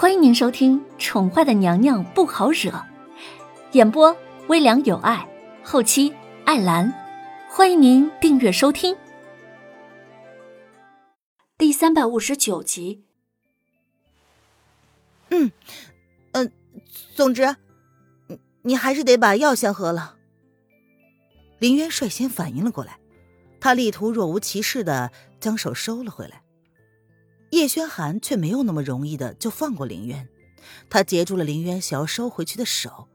欢迎您收听《宠坏的娘娘不好惹》，演播微凉有爱，后期艾兰。欢迎您订阅收听第三百五十九集。嗯，嗯，总之，你你还是得把药先喝了。林渊率先反应了过来，他力图若无其事的将手收了回来。叶轩寒却没有那么容易的就放过林渊，他截住了林渊想要收回去的手，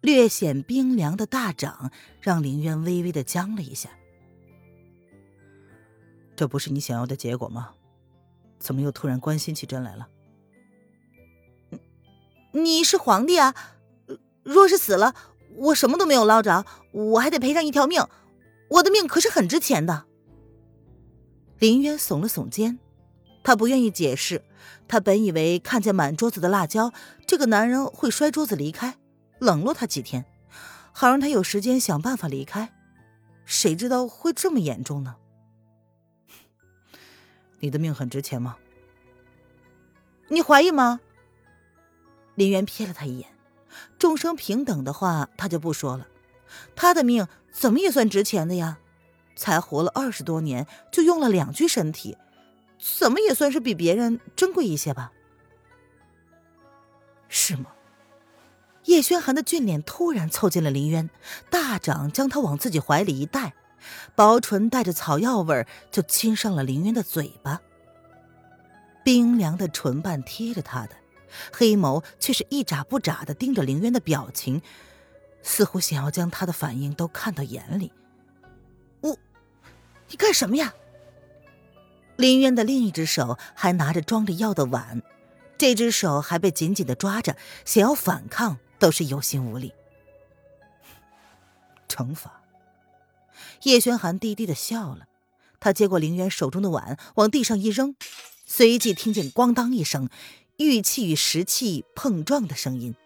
略显冰凉的大掌让林渊微微的僵了一下。这不是你想要的结果吗？怎么又突然关心起朕来了？你是皇帝啊，若是死了，我什么都没有捞着，我还得赔上一条命，我的命可是很值钱的。林渊耸了耸肩。他不愿意解释，他本以为看见满桌子的辣椒，这个男人会摔桌子离开，冷落他几天，好让他有时间想办法离开。谁知道会这么严重呢？你的命很值钱吗？你怀疑吗？林渊瞥了他一眼，众生平等的话他就不说了，他的命怎么也算值钱的呀，才活了二十多年，就用了两具身体。怎么也算是比别人珍贵一些吧？是吗？叶轩寒的俊脸突然凑近了林渊，大掌将他往自己怀里一带，薄唇带着草药味儿就亲上了林渊的嘴巴。冰凉的唇瓣贴着他的，黑眸却是一眨不眨的盯着林渊的表情，似乎想要将他的反应都看到眼里。我，你干什么呀？林渊的另一只手还拿着装着药的碗，这只手还被紧紧的抓着，想要反抗都是有心无力。惩罚。叶轩寒低低的笑了，他接过林渊手中的碗，往地上一扔，随即听见“咣当”一声，玉器与石器碰撞的声音。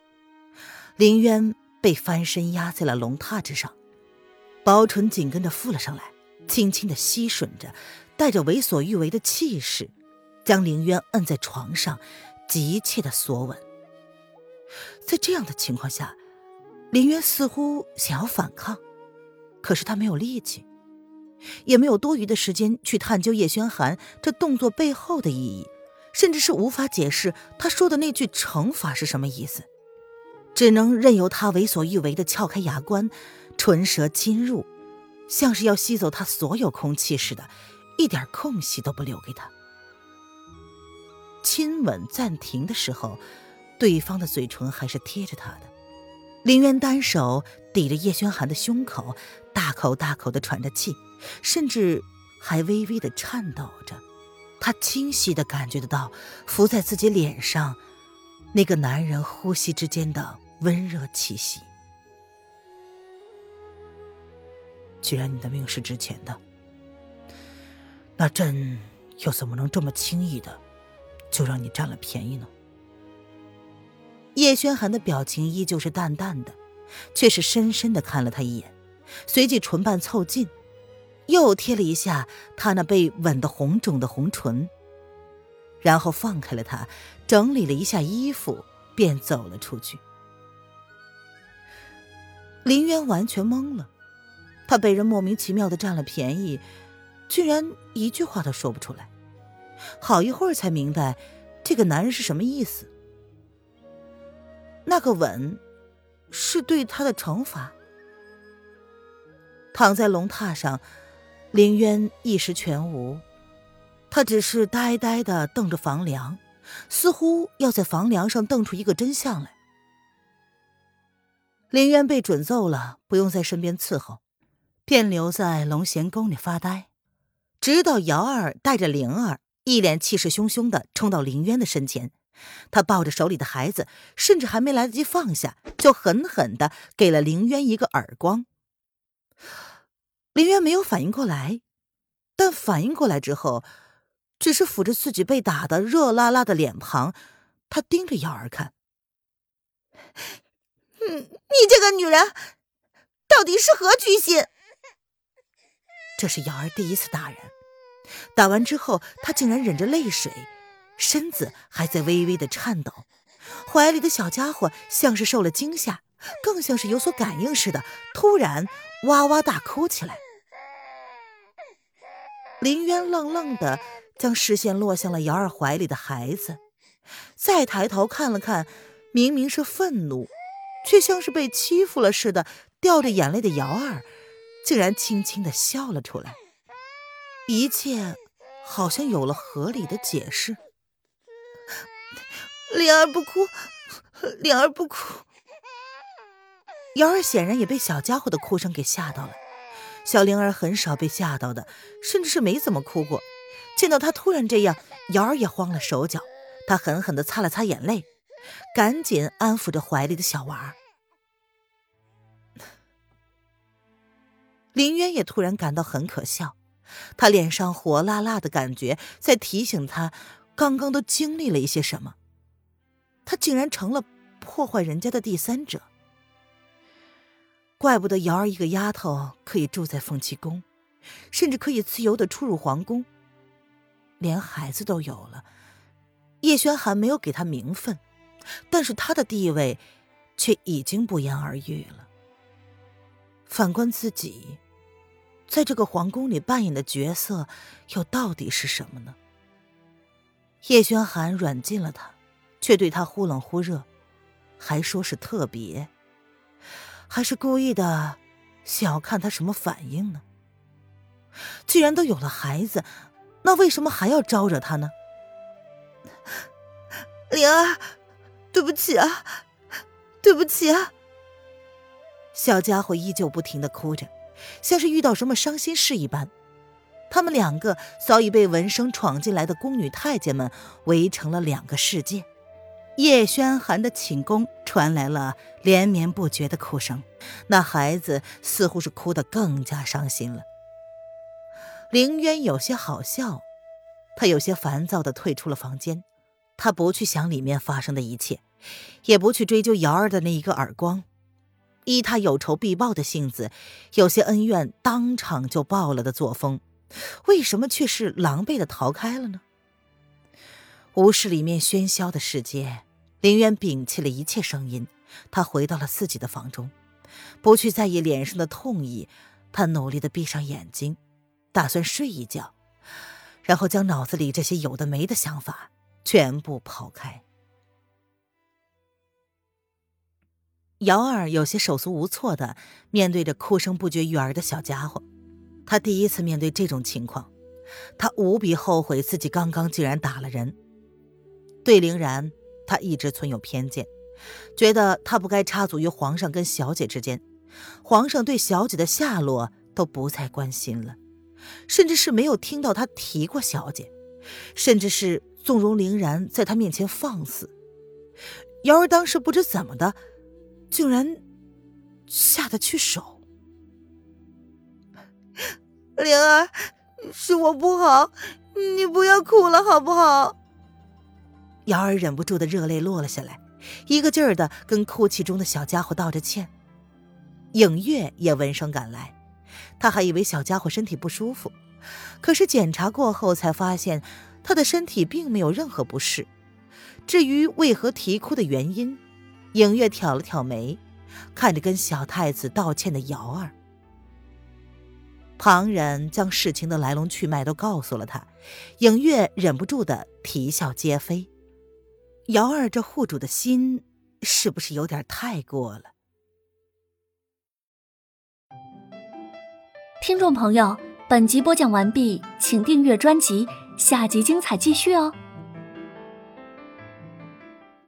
林渊被翻身压在了龙榻之上，薄唇紧跟着附了上来，轻轻的吸吮着。带着为所欲为的气势，将凌渊摁在床上，急切的索吻。在这样的情况下，凌渊似乎想要反抗，可是他没有力气，也没有多余的时间去探究叶轩寒这动作背后的意义，甚至是无法解释他说的那句惩罚是什么意思，只能任由他为所欲为的撬开牙关，唇舌侵入，像是要吸走他所有空气似的。一点空隙都不留给他。亲吻暂停的时候，对方的嘴唇还是贴着他的。林渊单手抵着叶轩寒的胸口，大口大口的喘着气，甚至还微微的颤抖着。他清晰的感觉得到，浮在自己脸上那个男人呼吸之间的温热气息。既然你的命是值钱的。那朕又怎么能这么轻易的就让你占了便宜呢？叶轩寒的表情依旧是淡淡的，却是深深的看了他一眼，随即唇瓣凑近，又贴了一下他那被吻得红肿的红唇，然后放开了他，整理了一下衣服，便走了出去。林渊完全懵了，他被人莫名其妙的占了便宜。居然一句话都说不出来，好一会儿才明白这个男人是什么意思。那个吻是对他的惩罚。躺在龙榻上，林渊一时全无，他只是呆呆的瞪着房梁，似乎要在房梁上瞪出一个真相来。林渊被准奏了，不用在身边伺候，便留在龙涎宫里发呆。直到瑶儿带着灵儿，一脸气势汹汹的冲到林渊的身前，他抱着手里的孩子，甚至还没来得及放下，就狠狠的给了林渊一个耳光。林渊没有反应过来，但反应过来之后，只是抚着自己被打的热辣辣的脸庞，他盯着瑶儿看：“嗯，你这个女人，到底是何居心？”这是瑶儿第一次打人。打完之后，他竟然忍着泪水，身子还在微微的颤抖，怀里的小家伙像是受了惊吓，更像是有所感应似的，突然哇哇大哭起来。林渊愣愣的将视线落向了瑶儿怀里的孩子，再抬头看了看，明明是愤怒，却像是被欺负了似的，掉着眼泪的瑶儿，竟然轻轻的笑了出来。一切好像有了合理的解释。灵儿不哭，灵儿不哭。瑶儿显然也被小家伙的哭声给吓到了。小灵儿很少被吓到的，甚至是没怎么哭过。见到他突然这样，瑶儿也慌了手脚。她狠狠地擦了擦眼泪，赶紧安抚着怀里的小娃儿。林渊也突然感到很可笑，他脸上火辣辣的感觉在提醒他，刚刚都经历了一些什么。他竟然成了破坏人家的第三者。怪不得瑶儿一个丫头可以住在凤栖宫，甚至可以自由的出入皇宫，连孩子都有了。叶轩寒没有给她名分，但是她的地位却已经不言而喻了。反观自己，在这个皇宫里扮演的角色又到底是什么呢？叶轩寒软禁了他，却对他忽冷忽热，还说是特别。还是故意的，想要看他什么反应呢？既然都有了孩子，那为什么还要招惹他呢？灵儿，对不起啊，对不起啊！小家伙依旧不停的哭着，像是遇到什么伤心事一般。他们两个早已被闻声闯进来的宫女太监们围成了两个世界。叶轩寒的寝宫传来了连绵不绝的哭声，那孩子似乎是哭得更加伤心了。凌渊有些好笑，他有些烦躁地退出了房间。他不去想里面发生的一切，也不去追究瑶儿的那一个耳光。依他有仇必报的性子，有些恩怨当场就报了的作风，为什么却是狼狈的逃开了呢？无视里面喧嚣的世界，林渊摒弃了一切声音，他回到了自己的房中，不去在意脸上的痛意，他努力的闭上眼睛，打算睡一觉，然后将脑子里这些有的没的想法全部抛开。瑶儿有些手足无措的面对着哭声不绝于耳的小家伙，他第一次面对这种情况，他无比后悔自己刚刚竟然打了人。对凌然，他一直存有偏见，觉得他不该插足于皇上跟小姐之间。皇上对小姐的下落都不再关心了，甚至是没有听到他提过小姐，甚至是纵容凌然在他面前放肆。瑶儿当时不知怎么的，竟然下得去手。灵儿，是我不好，你不要哭了好不好？瑶儿忍不住的热泪落了下来，一个劲儿的跟哭泣中的小家伙道着歉。影月也闻声赶来，他还以为小家伙身体不舒服，可是检查过后才发现他的身体并没有任何不适。至于为何啼哭的原因，影月挑了挑眉，看着跟小太子道歉的瑶儿。旁人将事情的来龙去脉都告诉了他，影月忍不住的啼笑皆非。瑶儿这护主的心是不是有点太过了？听众朋友，本集播讲完毕，请订阅专辑，下集精彩继续哦。